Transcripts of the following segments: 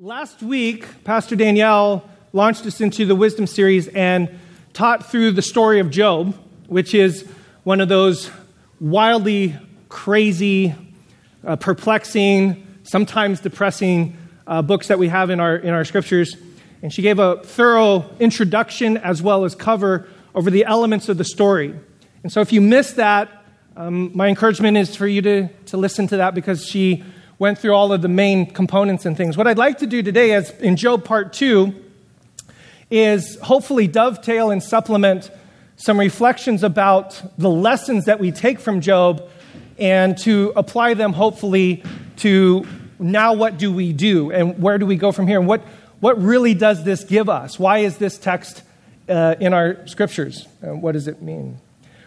Last week, Pastor Danielle launched us into the wisdom series and taught through the story of Job, which is one of those wildly crazy, uh, perplexing, sometimes depressing uh, books that we have in our, in our scriptures. And she gave a thorough introduction as well as cover over the elements of the story. And so if you missed that, um, my encouragement is for you to, to listen to that because she went through all of the main components and things. What I'd like to do today, as in Job part two, is hopefully dovetail and supplement some reflections about the lessons that we take from Job and to apply them hopefully to now what do we do and where do we go from here and what, what really does this give us? Why is this text uh, in our scriptures? Uh, what does it mean?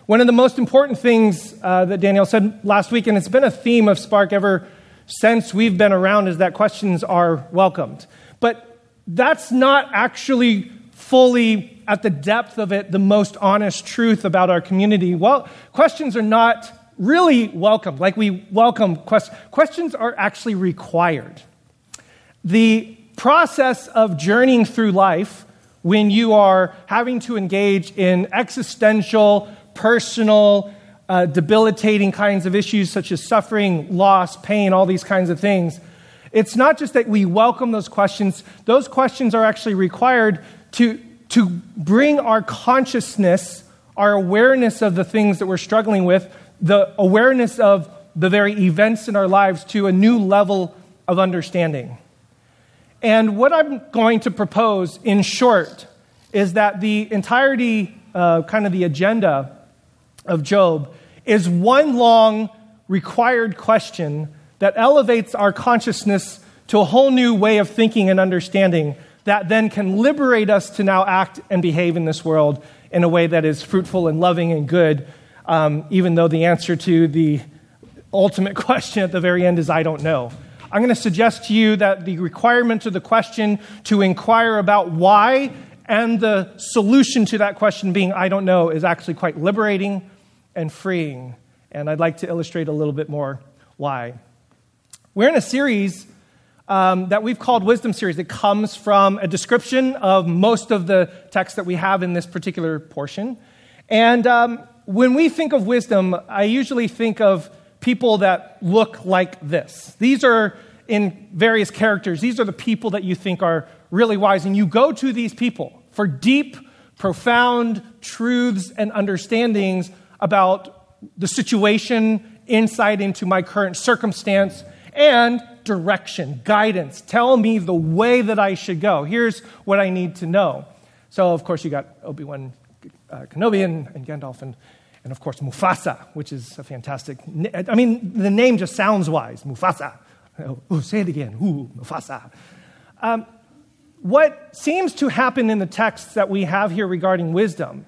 One of the most important things uh, that Danielle said last week, and it's been a theme of Spark ever since we've been around is that questions are welcomed. But that's not actually fully at the depth of it the most honest truth about our community. Well, questions are not really welcomed. Like we welcome questions. Questions are actually required. The process of journeying through life when you are having to engage in existential, personal, uh, debilitating kinds of issues such as suffering, loss, pain, all these kinds of things. It's not just that we welcome those questions, those questions are actually required to, to bring our consciousness, our awareness of the things that we're struggling with, the awareness of the very events in our lives to a new level of understanding. And what I'm going to propose in short is that the entirety, uh, kind of the agenda of Job, is one long required question that elevates our consciousness to a whole new way of thinking and understanding that then can liberate us to now act and behave in this world in a way that is fruitful and loving and good, um, even though the answer to the ultimate question at the very end is I don't know. I'm going to suggest to you that the requirement of the question to inquire about why and the solution to that question being I don't know is actually quite liberating and freeing. And I'd like to illustrate a little bit more why. We're in a series um, that we've called Wisdom Series. It comes from a description of most of the text that we have in this particular portion. And um, when we think of wisdom, I usually think of people that look like this. These are in various characters. These are the people that you think are really wise. And you go to these people for deep, profound truths and understandings about the situation, insight into my current circumstance, and direction, guidance. Tell me the way that I should go. Here's what I need to know. So, of course, you got Obi Wan uh, Kenobi and, and Gandalf, and, and of course, Mufasa, which is a fantastic. I mean, the name just sounds wise Mufasa. Oh, say it again. Ooh, Mufasa. Um, what seems to happen in the texts that we have here regarding wisdom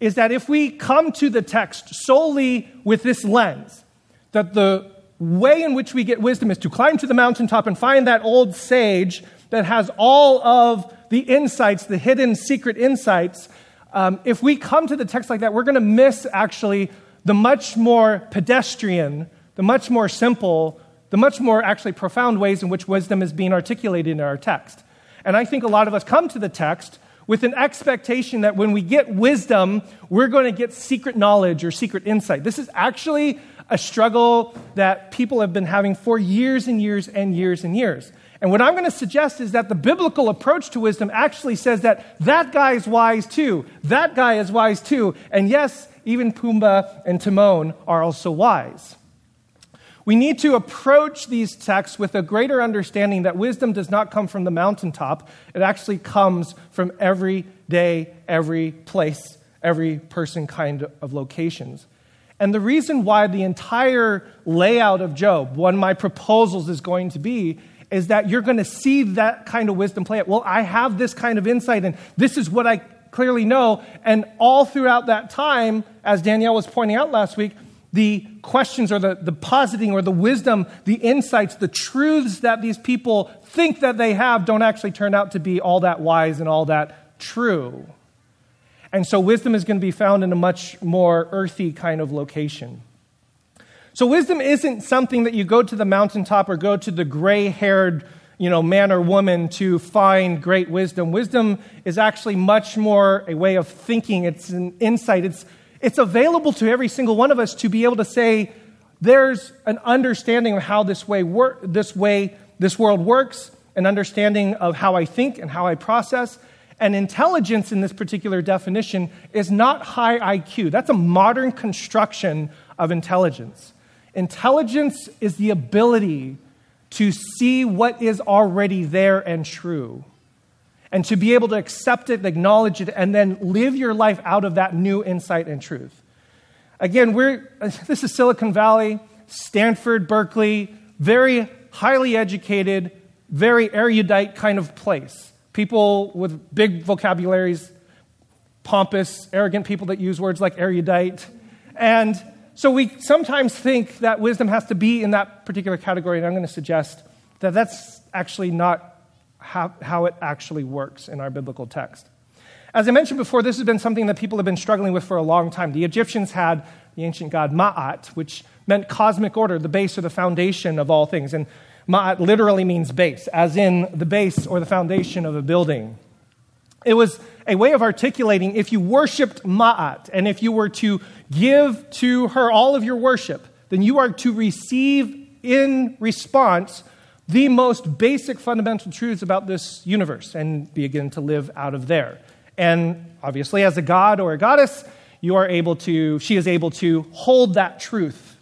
is that if we come to the text solely with this lens, that the way in which we get wisdom is to climb to the mountaintop and find that old sage that has all of the insights, the hidden secret insights, um, if we come to the text like that, we're going to miss actually the much more pedestrian, the much more simple, the much more actually profound ways in which wisdom is being articulated in our text. And I think a lot of us come to the text with an expectation that when we get wisdom, we're going to get secret knowledge or secret insight. This is actually a struggle that people have been having for years and years and years and years. And what I'm going to suggest is that the biblical approach to wisdom actually says that that guy is wise too, that guy is wise too, and yes, even Pumbaa and Timon are also wise. We need to approach these texts with a greater understanding that wisdom does not come from the mountaintop. It actually comes from every day, every place, every person kind of locations. And the reason why the entire layout of Job, one of my proposals is going to be, is that you're going to see that kind of wisdom play out. Well, I have this kind of insight, and this is what I clearly know. And all throughout that time, as Danielle was pointing out last week, the questions or the, the positing or the wisdom, the insights, the truths that these people think that they have don't actually turn out to be all that wise and all that true. And so wisdom is going to be found in a much more earthy kind of location. So wisdom isn't something that you go to the mountaintop or go to the gray haired, you know, man or woman to find great wisdom. Wisdom is actually much more a way of thinking. It's an insight. It's, it's available to every single one of us to be able to say, there's an understanding of how this way, wor- this way this world works, an understanding of how I think and how I process. And intelligence in this particular definition is not high IQ. That's a modern construction of intelligence. Intelligence is the ability to see what is already there and true, and to be able to accept it, acknowledge it, and then live your life out of that new insight and truth. Again, we're, this is Silicon Valley, Stanford, Berkeley, very highly educated, very erudite kind of place. People with big vocabularies, pompous, arrogant people that use words like erudite. And so we sometimes think that wisdom has to be in that particular category, and I'm going to suggest that that's actually not how, how it actually works in our biblical text. As I mentioned before, this has been something that people have been struggling with for a long time. The Egyptians had the ancient god Ma'at, which meant cosmic order, the base or the foundation of all things. And Ma'at literally means base, as in the base or the foundation of a building. It was a way of articulating if you worshiped Ma'at and if you were to give to her all of your worship, then you are to receive in response the most basic fundamental truths about this universe and begin to live out of there. And obviously, as a god or a goddess, you are able to, she is able to hold that truth.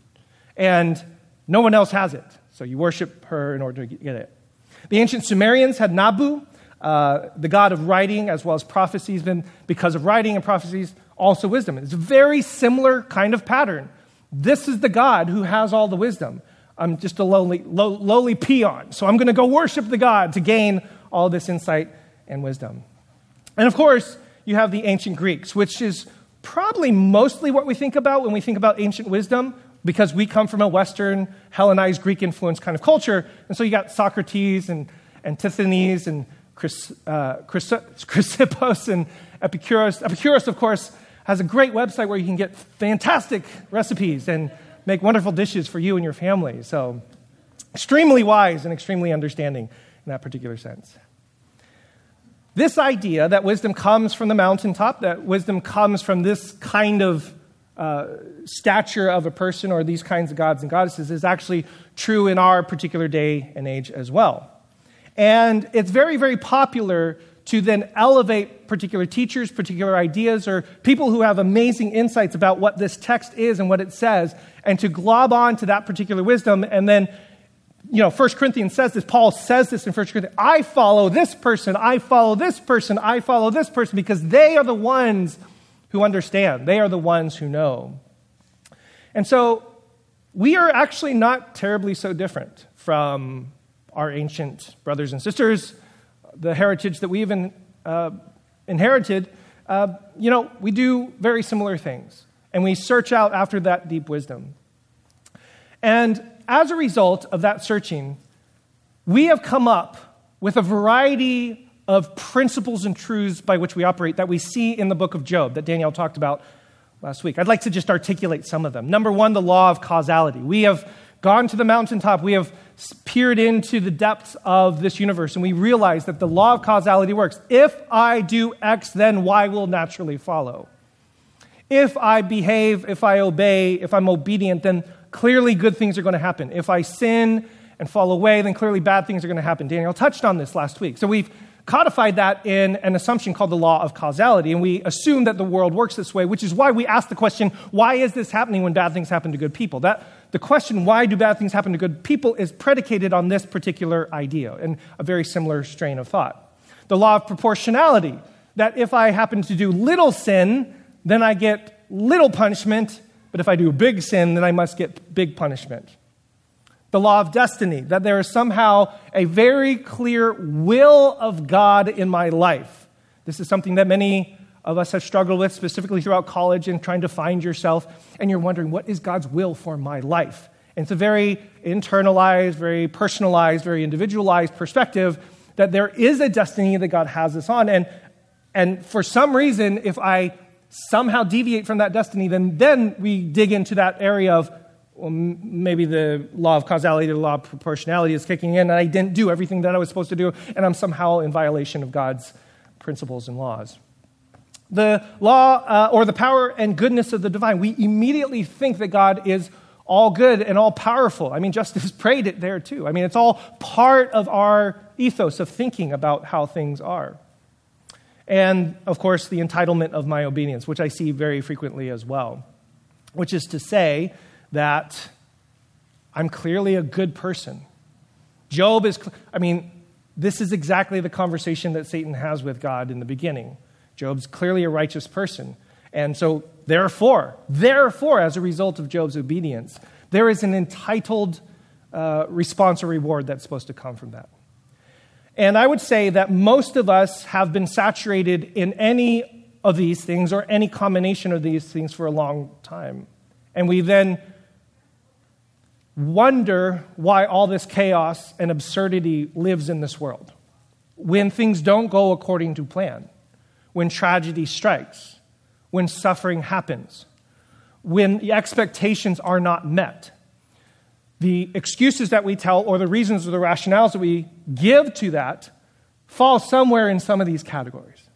And no one else has it. So you worship her in order to get it. The ancient Sumerians had Nabu, uh, the god of writing as well as prophecies, then because of writing and prophecies, also wisdom. It's a very similar kind of pattern. This is the God who has all the wisdom. I'm just a lowly, low, lowly peon, so I'm going to go worship the God to gain all this insight and wisdom. And of course, you have the ancient Greeks, which is probably mostly what we think about when we think about ancient wisdom, because we come from a Western, Hellenized, Greek influenced kind of culture. And so you got Socrates and Antisthenes and Chris, uh, Chris, and Epicurus. Epicurus, of course, has a great website where you can get fantastic recipes and make wonderful dishes for you and your family. So, extremely wise and extremely understanding in that particular sense. This idea that wisdom comes from the mountaintop, that wisdom comes from this kind of uh, stature of a person or these kinds of gods and goddesses, is actually true in our particular day and age as well. And it's very, very popular to then elevate particular teachers, particular ideas, or people who have amazing insights about what this text is and what it says, and to glob on to that particular wisdom. And then, you know, 1 Corinthians says this, Paul says this in 1 Corinthians I follow this person, I follow this person, I follow this person, because they are the ones who understand, they are the ones who know. And so, we are actually not terribly so different from our ancient brothers and sisters the heritage that we even uh, inherited, uh, you know, we do very similar things. And we search out after that deep wisdom. And as a result of that searching, we have come up with a variety of principles and truths by which we operate that we see in the book of Job that Danielle talked about last week. I'd like to just articulate some of them. Number one, the law of causality. We have gone to the mountaintop, we have peered into the depths of this universe, and we realize that the law of causality works. If I do X, then Y will naturally follow. If I behave, if I obey, if I'm obedient, then clearly good things are going to happen. If I sin and fall away, then clearly bad things are going to happen. Danielle touched on this last week. So we've codified that in an assumption called the law of causality, and we assume that the world works this way, which is why we ask the question, why is this happening when bad things happen to good people? That the question, why do bad things happen to good people, is predicated on this particular idea and a very similar strain of thought. The law of proportionality, that if I happen to do little sin, then I get little punishment, but if I do big sin, then I must get big punishment. The law of destiny, that there is somehow a very clear will of God in my life. This is something that many of us have struggled with, specifically throughout college and trying to find yourself, and you're wondering, what is God's will for my life? And it's a very internalized, very personalized, very individualized perspective that there is a destiny that God has us on. And, and for some reason, if I somehow deviate from that destiny, then, then we dig into that area of well, maybe the law of causality, the law of proportionality is kicking in, and I didn't do everything that I was supposed to do, and I'm somehow in violation of God's principles and laws. The law uh, or the power and goodness of the divine, we immediately think that God is all good and all powerful. I mean, Justice prayed it there too. I mean, it's all part of our ethos of thinking about how things are. And of course, the entitlement of my obedience, which I see very frequently as well, which is to say that I'm clearly a good person. Job is, I mean, this is exactly the conversation that Satan has with God in the beginning. Job's clearly a righteous person. And so, therefore, therefore, as a result of Job's obedience, there is an entitled uh, response or reward that's supposed to come from that. And I would say that most of us have been saturated in any of these things or any combination of these things for a long time. And we then wonder why all this chaos and absurdity lives in this world. When things don't go according to plan, when tragedy strikes, when suffering happens, when expectations are not met. The excuses that we tell, or the reasons or the rationales that we give to that, fall somewhere in some of these categories.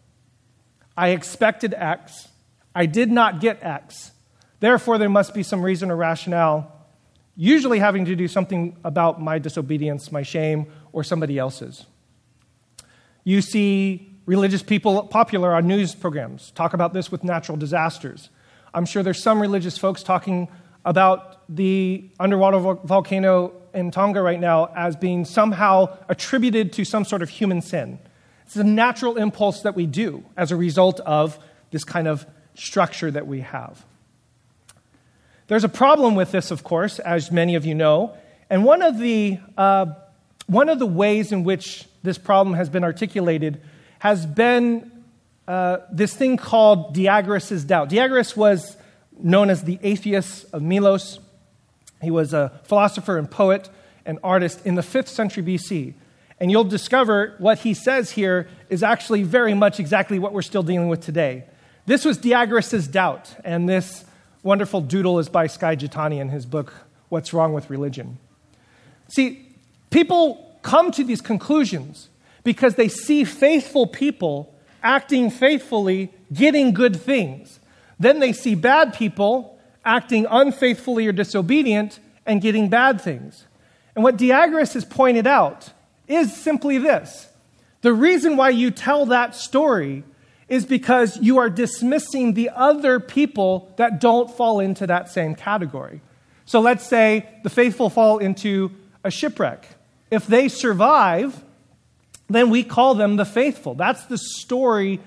I expected X, I did not get X, therefore, there must be some reason or rationale usually having to do something about my disobedience, my shame, or somebody else's. You see religious people popular on news programs talk about this with natural disasters. I'm sure there's some religious folks talking about the underwater volcano in Tonga right now as being somehow attributed to some sort of human sin. It's a natural impulse that we do as a result of this kind of structure that we have. There's a problem with this, of course, as many of you know. And one of the, uh, one of the ways in which this problem has been articulated has been uh, this thing called Diagoras' doubt. Diagoras was known as the atheist of Milos. He was a philosopher and poet and artist in the 5th century BC. And you'll discover what he says here is actually very much exactly what we're still dealing with today. This was Diagoras' doubt, and this wonderful doodle is by Skye Jethani in his book, What's Wrong with Religion. See, people come to these conclusions because they see faithful people acting faithfully, getting good things. Then they see bad people acting unfaithfully or disobedient and getting bad things. And what Diagoras has pointed out is simply this the reason why you tell that story is because you are dismissing the other people that don't fall into that same category. So let's say the faithful fall into a shipwreck. If they survive, then we call them the faithful. That's the story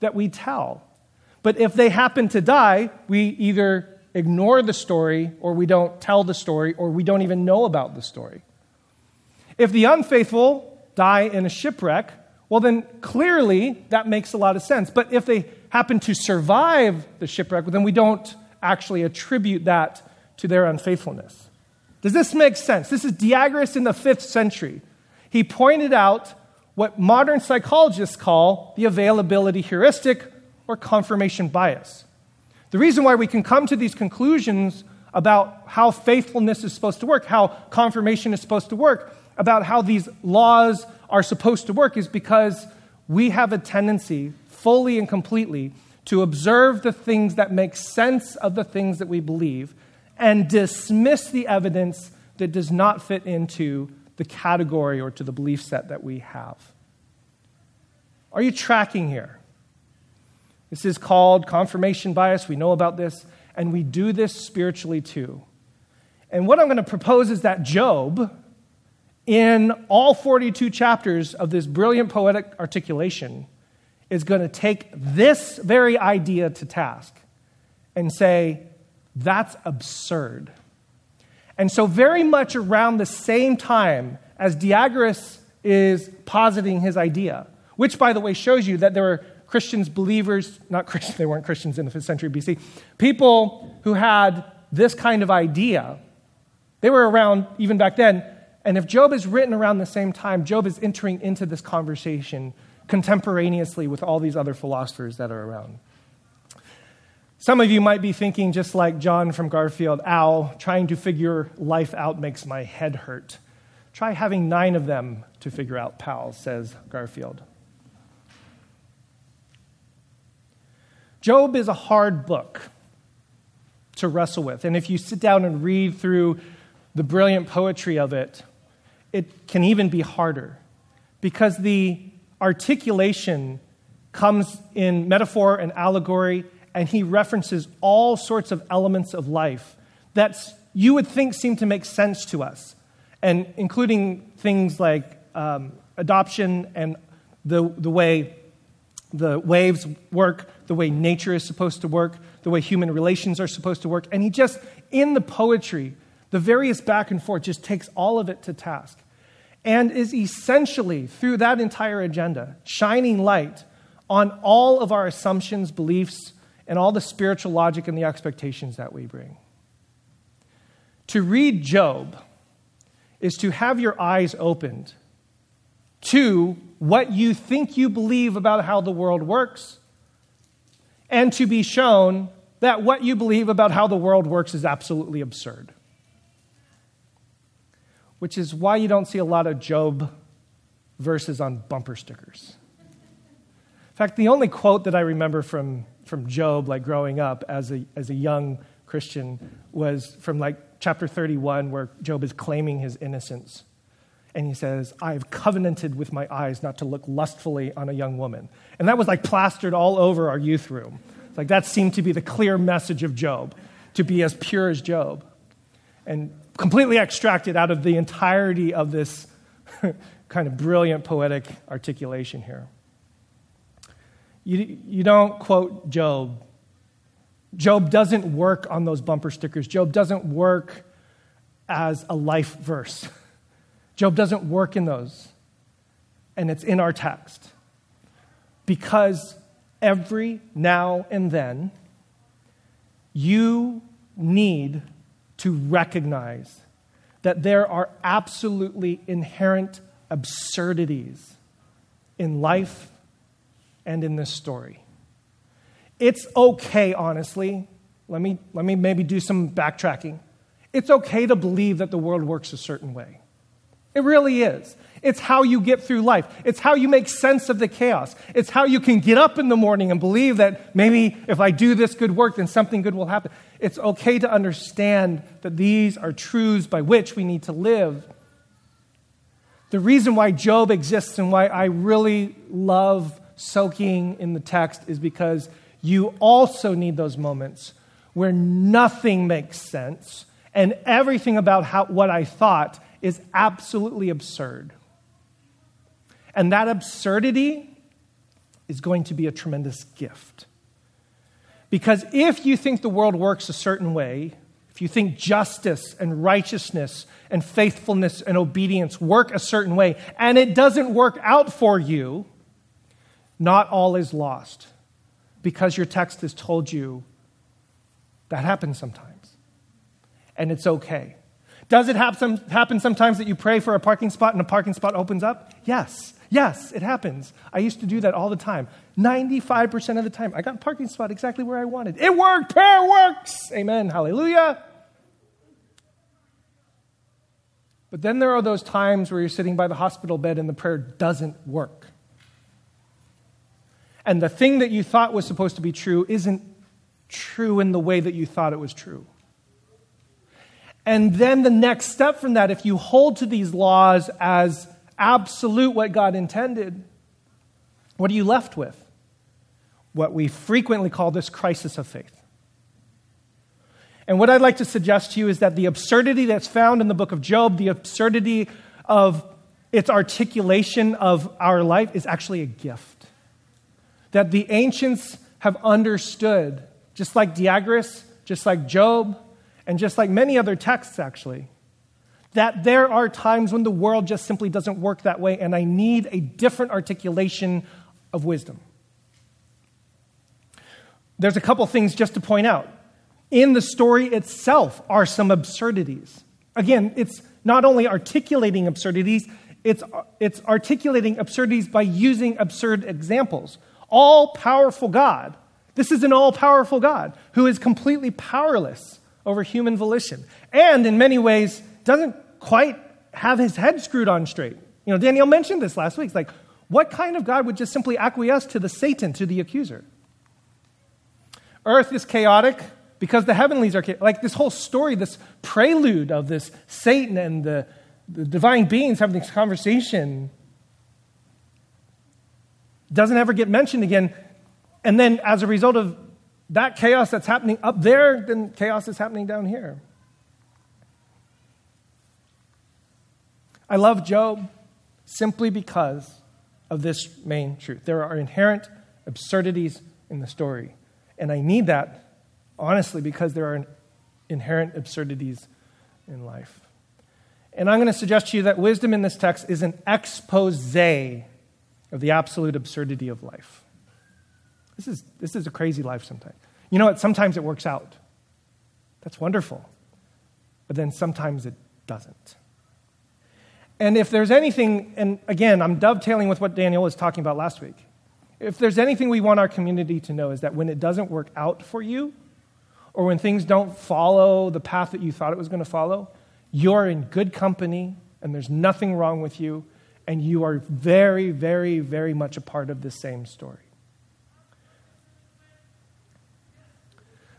that we tell. But if they happen to die, we either ignore the story or we don't tell the story or we don't even know about the story. If the unfaithful die in a shipwreck, well, then clearly that makes a lot of sense. But if they happen to survive the shipwreck, then we don't actually attribute that to their unfaithfulness. Does this make sense? This is Diagoras in the fifth century. He pointed out what modern psychologists call the availability heuristic or confirmation bias. The reason why we can come to these conclusions about how faithfulness is supposed to work, how confirmation is supposed to work, about how these laws are supposed to work is because we have a tendency, fully and completely, to observe the things that make sense of the things that we believe and dismiss the evidence that does not fit into the category or to the belief set that we have. Are you tracking here? This is called confirmation bias. We know about this, and we do this spiritually too. And what I'm going to propose is that Job, in all 42 chapters of this brilliant poetic articulation, is going to take this very idea to task and say, that's absurd. And so, very much around the same time as Diagoras is positing his idea, which, by the way, shows you that there were Christians, believers, not Christians, they weren't Christians in the 5th century BC, people who had this kind of idea. They were around even back then and if Job is written around the same time, Job is entering into this conversation contemporaneously with all these other philosophers that are around. Some of you might be thinking, just like John from Garfield, ow, trying to figure life out makes my head hurt. Try having nine of them to figure out, pal, says Garfield. Job is a hard book to wrestle with. And if you sit down and read through the brilliant poetry of it, it can even be harder because the articulation comes in metaphor and allegory and he references all sorts of elements of life that you would think seem to make sense to us, and including things like um, adoption and the, the way the waves work, the way nature is supposed to work, the way human relations are supposed to work. And he just, in the poetry, the various back and forth, just takes all of it to task and is essentially, through that entire agenda, shining light on all of our assumptions, beliefs, and all the spiritual logic and the expectations that we bring. To read Job is to have your eyes opened to what you think you believe about how the world works, and to be shown that what you believe about how the world works is absolutely absurd. Which is why you don't see a lot of Job verses on bumper stickers. In fact, the only quote that I remember from from Job, like growing up as a, as a young Christian, was from like chapter 31, where Job is claiming his innocence. And he says, I have covenanted with my eyes not to look lustfully on a young woman. And that was like plastered all over our youth room. Like that seemed to be the clear message of Job, to be as pure as Job. And completely extracted out of the entirety of this kind of brilliant poetic articulation here. You, you don't quote Job. Job doesn't work on those bumper stickers. Job doesn't work as a life verse. Job doesn't work in those. And it's in our text. Because every now and then, you need to recognize that there are absolutely inherent absurdities in life and in this story. It's okay, honestly. Let me, let me maybe do some backtracking. It's okay to believe that the world works a certain way. It really is. It's how you get through life. It's how you make sense of the chaos. It's how you can get up in the morning and believe that maybe if I do this good work, then something good will happen. It's okay to understand that these are truths by which we need to live. The reason why Job exists and why I really love soaking in the text is because you also need those moments where nothing makes sense and everything about how, what I thought is absolutely absurd. And that absurdity is going to be a tremendous gift. Because if you think the world works a certain way, if you think justice and righteousness and faithfulness and obedience work a certain way, and it doesn't work out for you, not all is lost because your text has told you that happens sometimes. And it's okay. Does it happen sometimes that you pray for a parking spot and a parking spot opens up? Yes. Yes, it happens. I used to do that all the time. 95% of the time, I got a parking spot exactly where I wanted. It worked. Prayer works. Amen. Hallelujah. But then there are those times where you're sitting by the hospital bed and the prayer doesn't work and the thing that you thought was supposed to be true isn't true in the way that you thought it was true. And then the next step from that, if you hold to these laws as absolute what God intended, what are you left with? What we frequently call this crisis of faith. And what I'd like to suggest to you is that the absurdity that's found in the book of Job, the absurdity of its articulation of our life, is actually a gift that the ancients have understood, just like Diagoras, just like Job, and just like many other texts, actually, that there are times when the world just simply doesn't work that way, and I need a different articulation of wisdom. There's a couple things just to point out. In the story itself are some absurdities. Again, it's not only articulating absurdities, it's, it's articulating absurdities by using absurd examples all powerful God This is an all powerful God who is completely powerless over human volition and, in many ways, doesn't quite have his head screwed on straight. You know, Danielle mentioned this last week. It's like, what kind of God would just simply acquiesce to the Satan, to the accuser? Earth is chaotic because the heavenlies are chaotic. Like this whole story, this prelude of this Satan and the, the divine beings having this conversation doesn't ever get mentioned again and then as a result of that chaos that's happening up there, then chaos is happening down here. I love Job simply because of this main truth. There are inherent absurdities in the story. And I need that, honestly, because there are inherent absurdities in life. And I'm going to suggest to you that wisdom in this text is an expose of the absolute absurdity of life. This is, this is a crazy life sometimes. You know what? Sometimes it works out. That's wonderful. But then sometimes it doesn't. And if there's anything, and again, I'm dovetailing with what Danielle was talking about last week. If there's anything we want our community to know is that when it doesn't work out for you, or when things don't follow the path that you thought it was going to follow, you're in good company and there's nothing wrong with you, and you are very, very, very much a part of the same story.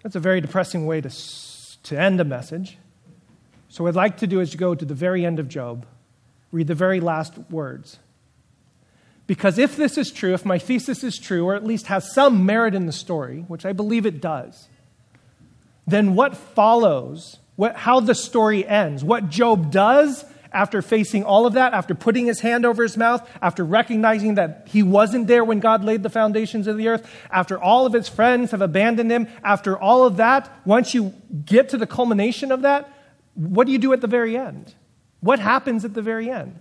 That's a very depressing way to, to end a message. So, what I'd like to do is to go to the very end of Job, read the very last words. Because if this is true, if my thesis is true, or at least has some merit in the story, which I believe it does, then what follows, what, how the story ends, what Job does after facing all of that, after putting his hand over his mouth, after recognizing that he wasn't there when God laid the foundations of the earth, after all of his friends have abandoned him, after all of that, once you get to the culmination of that, what do you do at the very end? What happens at the very end?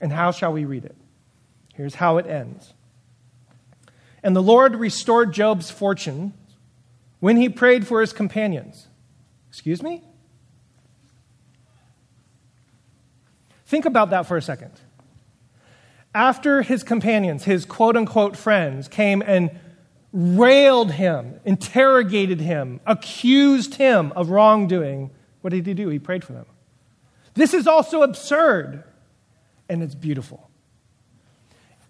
And how shall we read it? Here's how it ends. And the Lord restored Job's fortune when he prayed for his companions. Excuse me? Think about that for a second. After his companions, his quote unquote friends, came and railed him, interrogated him, accused him of wrongdoing, what did he do? He prayed for them. This is also absurd, and it's beautiful.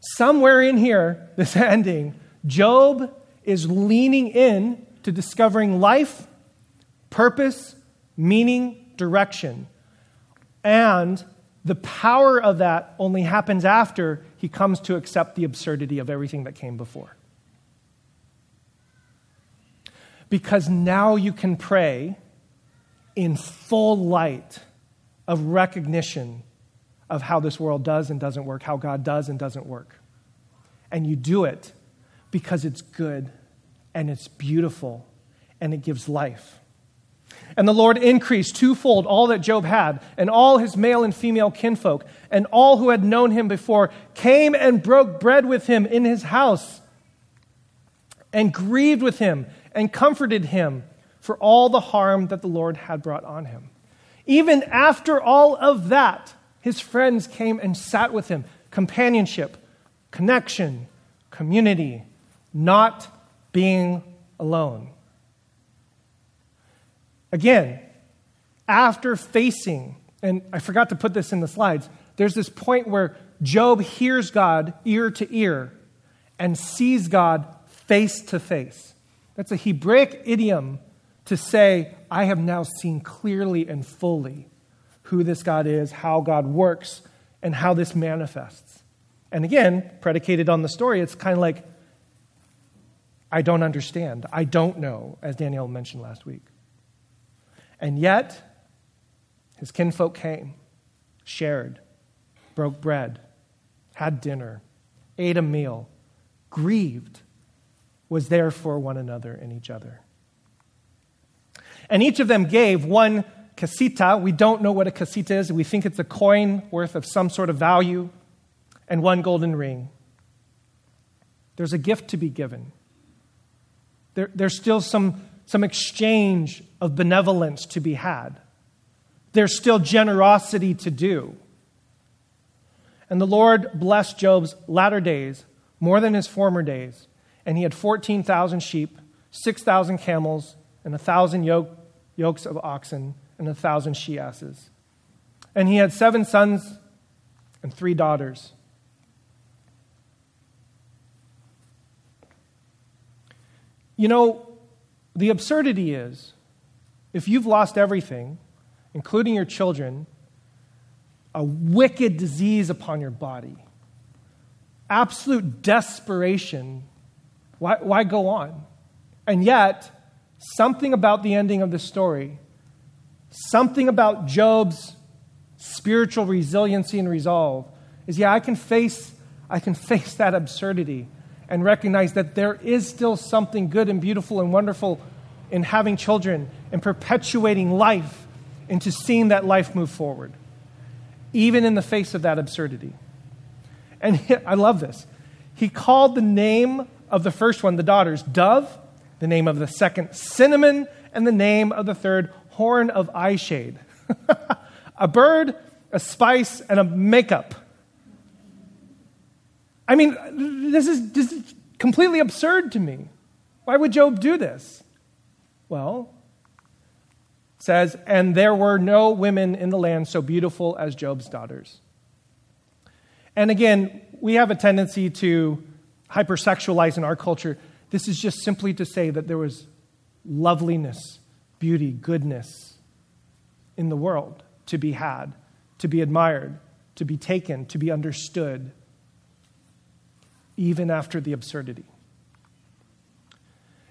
Somewhere in here, this ending, Job is leaning in to discovering life, purpose, meaning, direction, and the power of that only happens after he comes to accept the absurdity of everything that came before. Because now you can pray in full light of recognition of how this world does and doesn't work, how God does and doesn't work. And you do it because it's good and it's beautiful and it gives life. And the Lord increased twofold all that Job had, and all his male and female kinfolk, and all who had known him before came and broke bread with him in his house, and grieved with him, and comforted him for all the harm that the Lord had brought on him. Even after all of that, his friends came and sat with him companionship, connection, community, not being alone. Again, after facing, and I forgot to put this in the slides, there's this point where Job hears God ear to ear and sees God face to face. That's a Hebraic idiom to say, I have now seen clearly and fully who this God is, how God works, and how this manifests. And again, predicated on the story, it's kind of like, I don't understand. I don't know, as Danielle mentioned last week. And yet, his kinfolk came, shared, broke bread, had dinner, ate a meal, grieved, was there for one another and each other. And each of them gave one kesitah. We don't know what a kesitah is. We think it's a coin worth of some sort of value, and one golden ring. There's a gift to be given. There, there's still some some exchange of benevolence to be had. There's still generosity to do. And the Lord blessed Job's latter days more than his former days, and he had 14,000 sheep, 6,000 camels, and a 1,000 yoke, yokes of oxen, and a 1,000 she asses. And he had seven sons and three daughters. You know, the absurdity is if you've lost everything, including your children, a wicked disease upon your body, absolute desperation, why, why go on? And yet, something about the ending of the story, something about Job's spiritual resiliency and resolve is yeah, I can face I can face that absurdity and recognize that there is still something good and beautiful and wonderful in having children and perpetuating life into seeing that life move forward, even in the face of that absurdity. And he, I love this. He called the name of the first one, the daughters, Dove, the name of the second, Cinnamon, and the name of the third, Horn of Eyeshade. a bird, a spice, and a makeup. I mean, this is, this is completely absurd to me. Why would Job do this? Well, says, and there were no women in the land so beautiful as Job's daughters. And again, we have a tendency to hypersexualize in our culture. This is just simply to say that there was loveliness, beauty, goodness in the world to be had, to be admired, to be taken, to be understood even after the absurdity.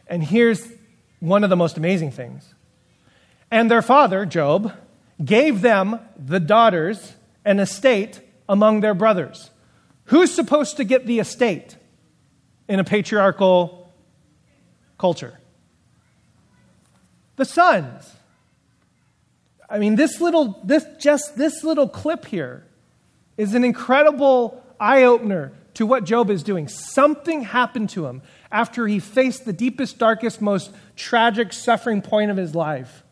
And here's one of the most amazing things. And their father, Job, gave them, the daughters, an estate among their brothers. Who's supposed to get the estate in a patriarchal culture? The sons. I mean, this little, this, just this little clip here is an incredible eye opener to what Job is doing. Something happened to him after he faced the deepest, darkest, most tragic suffering point of his life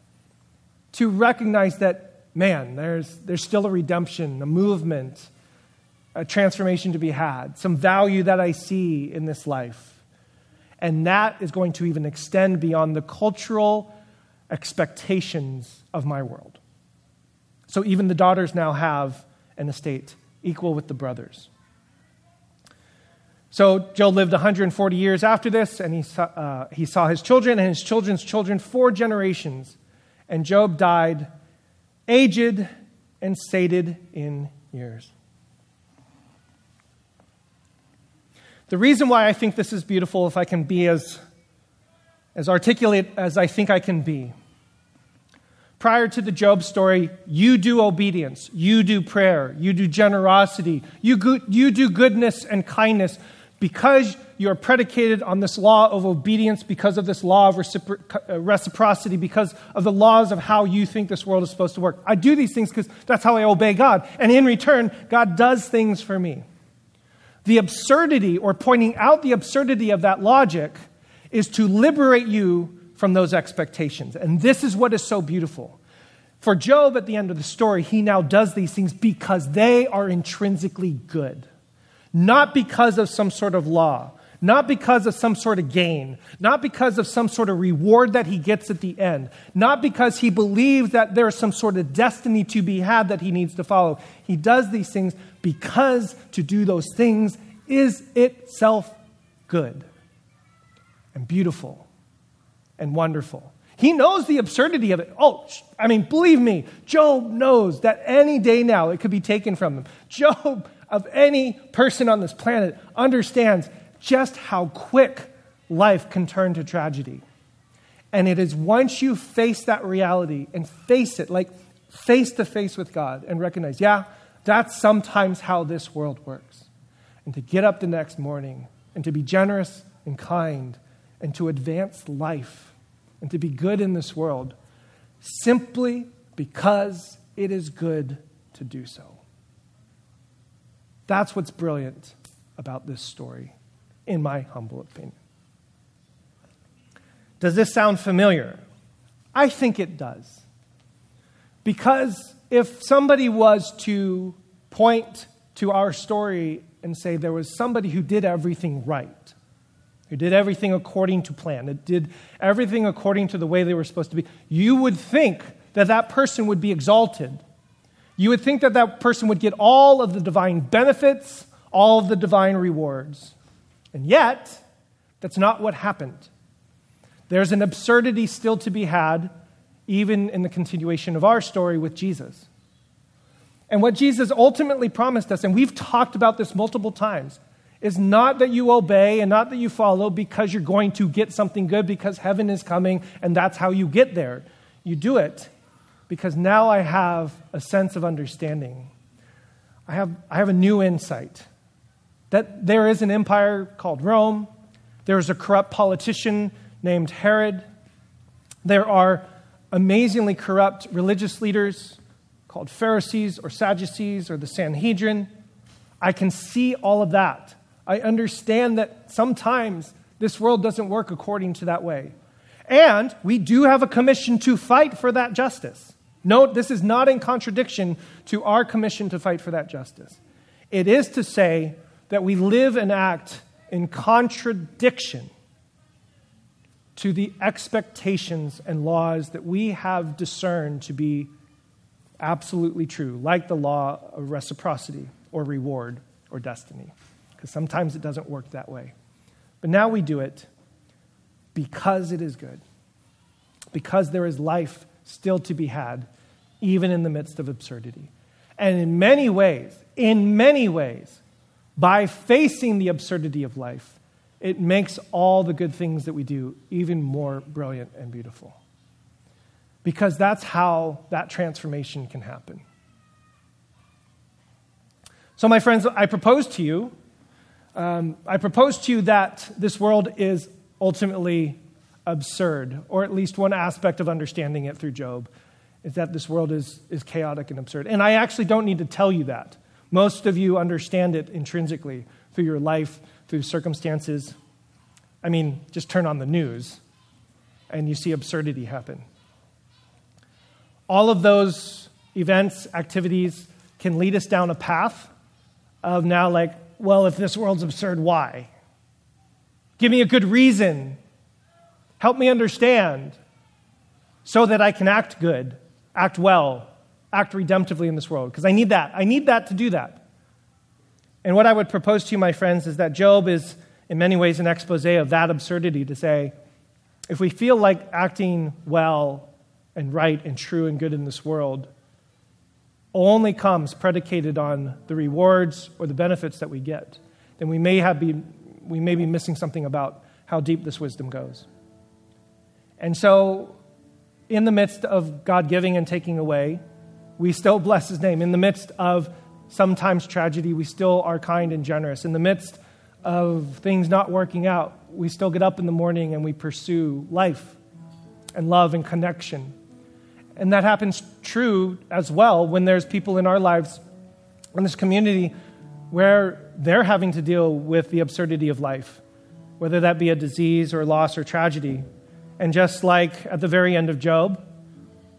to recognize that, man, there's, there's still a redemption, a movement, a transformation to be had, some value that I see in this life. And that is going to even extend beyond the cultural expectations of my world. So even the daughters now have an estate equal with the brothers. So Job lived 140 years after this, and he saw, uh, he saw his children and his children's children, four generations. And Job died aged and sated in years. The reason why I think this is beautiful, if I can be as, as articulate as I think I can be, prior to the Job story, you do obedience, you do prayer, you do generosity, you, go, you do goodness and kindness because you're predicated on this law of obedience, because of this law of recipro- uh, reciprocity, because of the laws of how you think this world is supposed to work. I do these things because that's how I obey God. And in return, God does things for me. The absurdity, or pointing out the absurdity of that logic, is to liberate you from those expectations. And this is what is so beautiful. For Job, at the end of the story, he now does these things because they are intrinsically good not because of some sort of law, not because of some sort of gain, not because of some sort of reward that he gets at the end, not because he believes that there's some sort of destiny to be had that he needs to follow. He does these things because to do those things is itself good and beautiful and wonderful. He knows the absurdity of it. Oh, I mean, believe me, Job knows that any day now it could be taken from him. Job of any person on this planet understands just how quick life can turn to tragedy. And it is once you face that reality and face it, like face to face with God, and recognize, yeah, that's sometimes how this world works. And to get up the next morning and to be generous and kind and to advance life and to be good in this world simply because it is good to do so. That's what's brilliant about this story, in my humble opinion. Does this sound familiar? I think it does. Because if somebody was to point to our story and say there was somebody who did everything right, who did everything according to plan, that did everything according to the way they were supposed to be, you would think that that person would be exalted. You would think that that person would get all of the divine benefits, all of the divine rewards. And yet, that's not what happened. There's an absurdity still to be had, even in the continuation of our story with Jesus. And what Jesus ultimately promised us, and we've talked about this multiple times, is not that you obey and not that you follow because you're going to get something good because heaven is coming and that's how you get there. You do it because now I have a sense of understanding. I have, I have a new insight that there is an empire called Rome, there is a corrupt politician named Herod, there are amazingly corrupt religious leaders called Pharisees or Sadducees or the Sanhedrin. I can see all of that. I understand that sometimes this world doesn't work according to that way. And we do have a commission to fight for that justice. Note, this is not in contradiction to our commission to fight for that justice. It is to say that we live and act in contradiction to the expectations and laws that we have discerned to be absolutely true, like the law of reciprocity or reward or destiny because sometimes it doesn't work that way. But now we do it because it is good, because there is life still to be had, even in the midst of absurdity. And in many ways, in many ways, by facing the absurdity of life, it makes all the good things that we do even more brilliant and beautiful. Because that's how that transformation can happen. So, my friends, I propose to you um, I propose to you that this world is ultimately absurd, or at least one aspect of understanding it through Job is that this world is, is chaotic and absurd. And I actually don't need to tell you that. Most of you understand it intrinsically through your life, through circumstances. I mean, just turn on the news and you see absurdity happen. All of those events, activities can lead us down a path of now, like, well, if this world's absurd, why? Give me a good reason. Help me understand so that I can act good, act well, act redemptively in this world. Because I need that. I need that to do that. And what I would propose to you, my friends, is that Job is, in many ways, an expose of that absurdity to say, if we feel like acting well and right and true and good in this world, only comes predicated on the rewards or the benefits that we get, then we may, have be, we may be missing something about how deep this wisdom goes. And so, in the midst of God giving and taking away, we still bless his name. In the midst of sometimes tragedy, we still are kind and generous. In the midst of things not working out, we still get up in the morning and we pursue life and love and connection and that happens true as well when there's people in our lives, in this community, where they're having to deal with the absurdity of life, whether that be a disease or loss or tragedy. And just like at the very end of Job,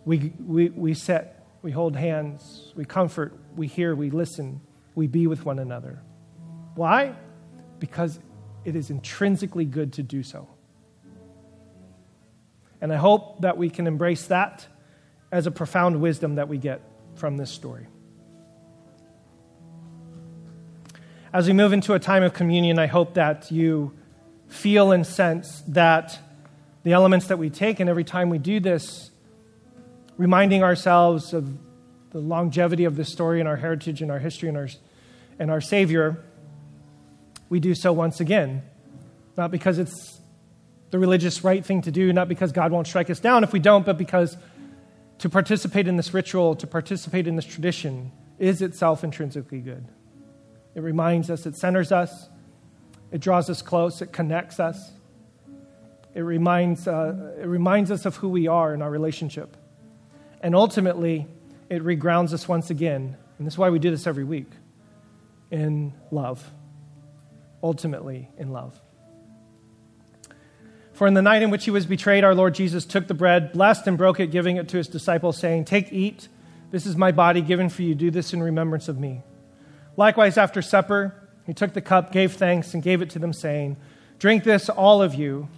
we, we, we sit, we hold hands, we comfort, we hear, we listen, we be with one another. Why? Because it is intrinsically good to do so. And I hope that we can embrace that as a profound wisdom that we get from this story. As we move into a time of communion, I hope that you feel and sense that the elements that we take, and every time we do this, reminding ourselves of the longevity of this story and our heritage and our history and our, and our Savior, we do so once again. Not because it's the religious right thing to do, not because God won't strike us down if we don't, but because to participate in this ritual, to participate in this tradition, is itself intrinsically good. It reminds us, it centers us, it draws us close, it connects us. It reminds, uh, it reminds us of who we are in our relationship. And ultimately, it regrounds us once again, and this is why we do this every week, in love. Ultimately, in love. For in the night in which he was betrayed, our Lord Jesus took the bread, blessed and broke it, giving it to his disciples, saying, Take, eat. This is my body given for you. Do this in remembrance of me. Likewise, after supper, he took the cup, gave thanks, and gave it to them, saying, Drink this, all of you.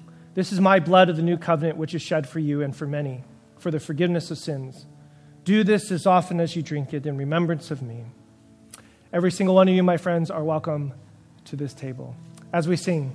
This is my blood of the new covenant, which is shed for you and for many, for the forgiveness of sins. Do this as often as you drink it in remembrance of me. Every single one of you, my friends, are welcome to this table. As we sing,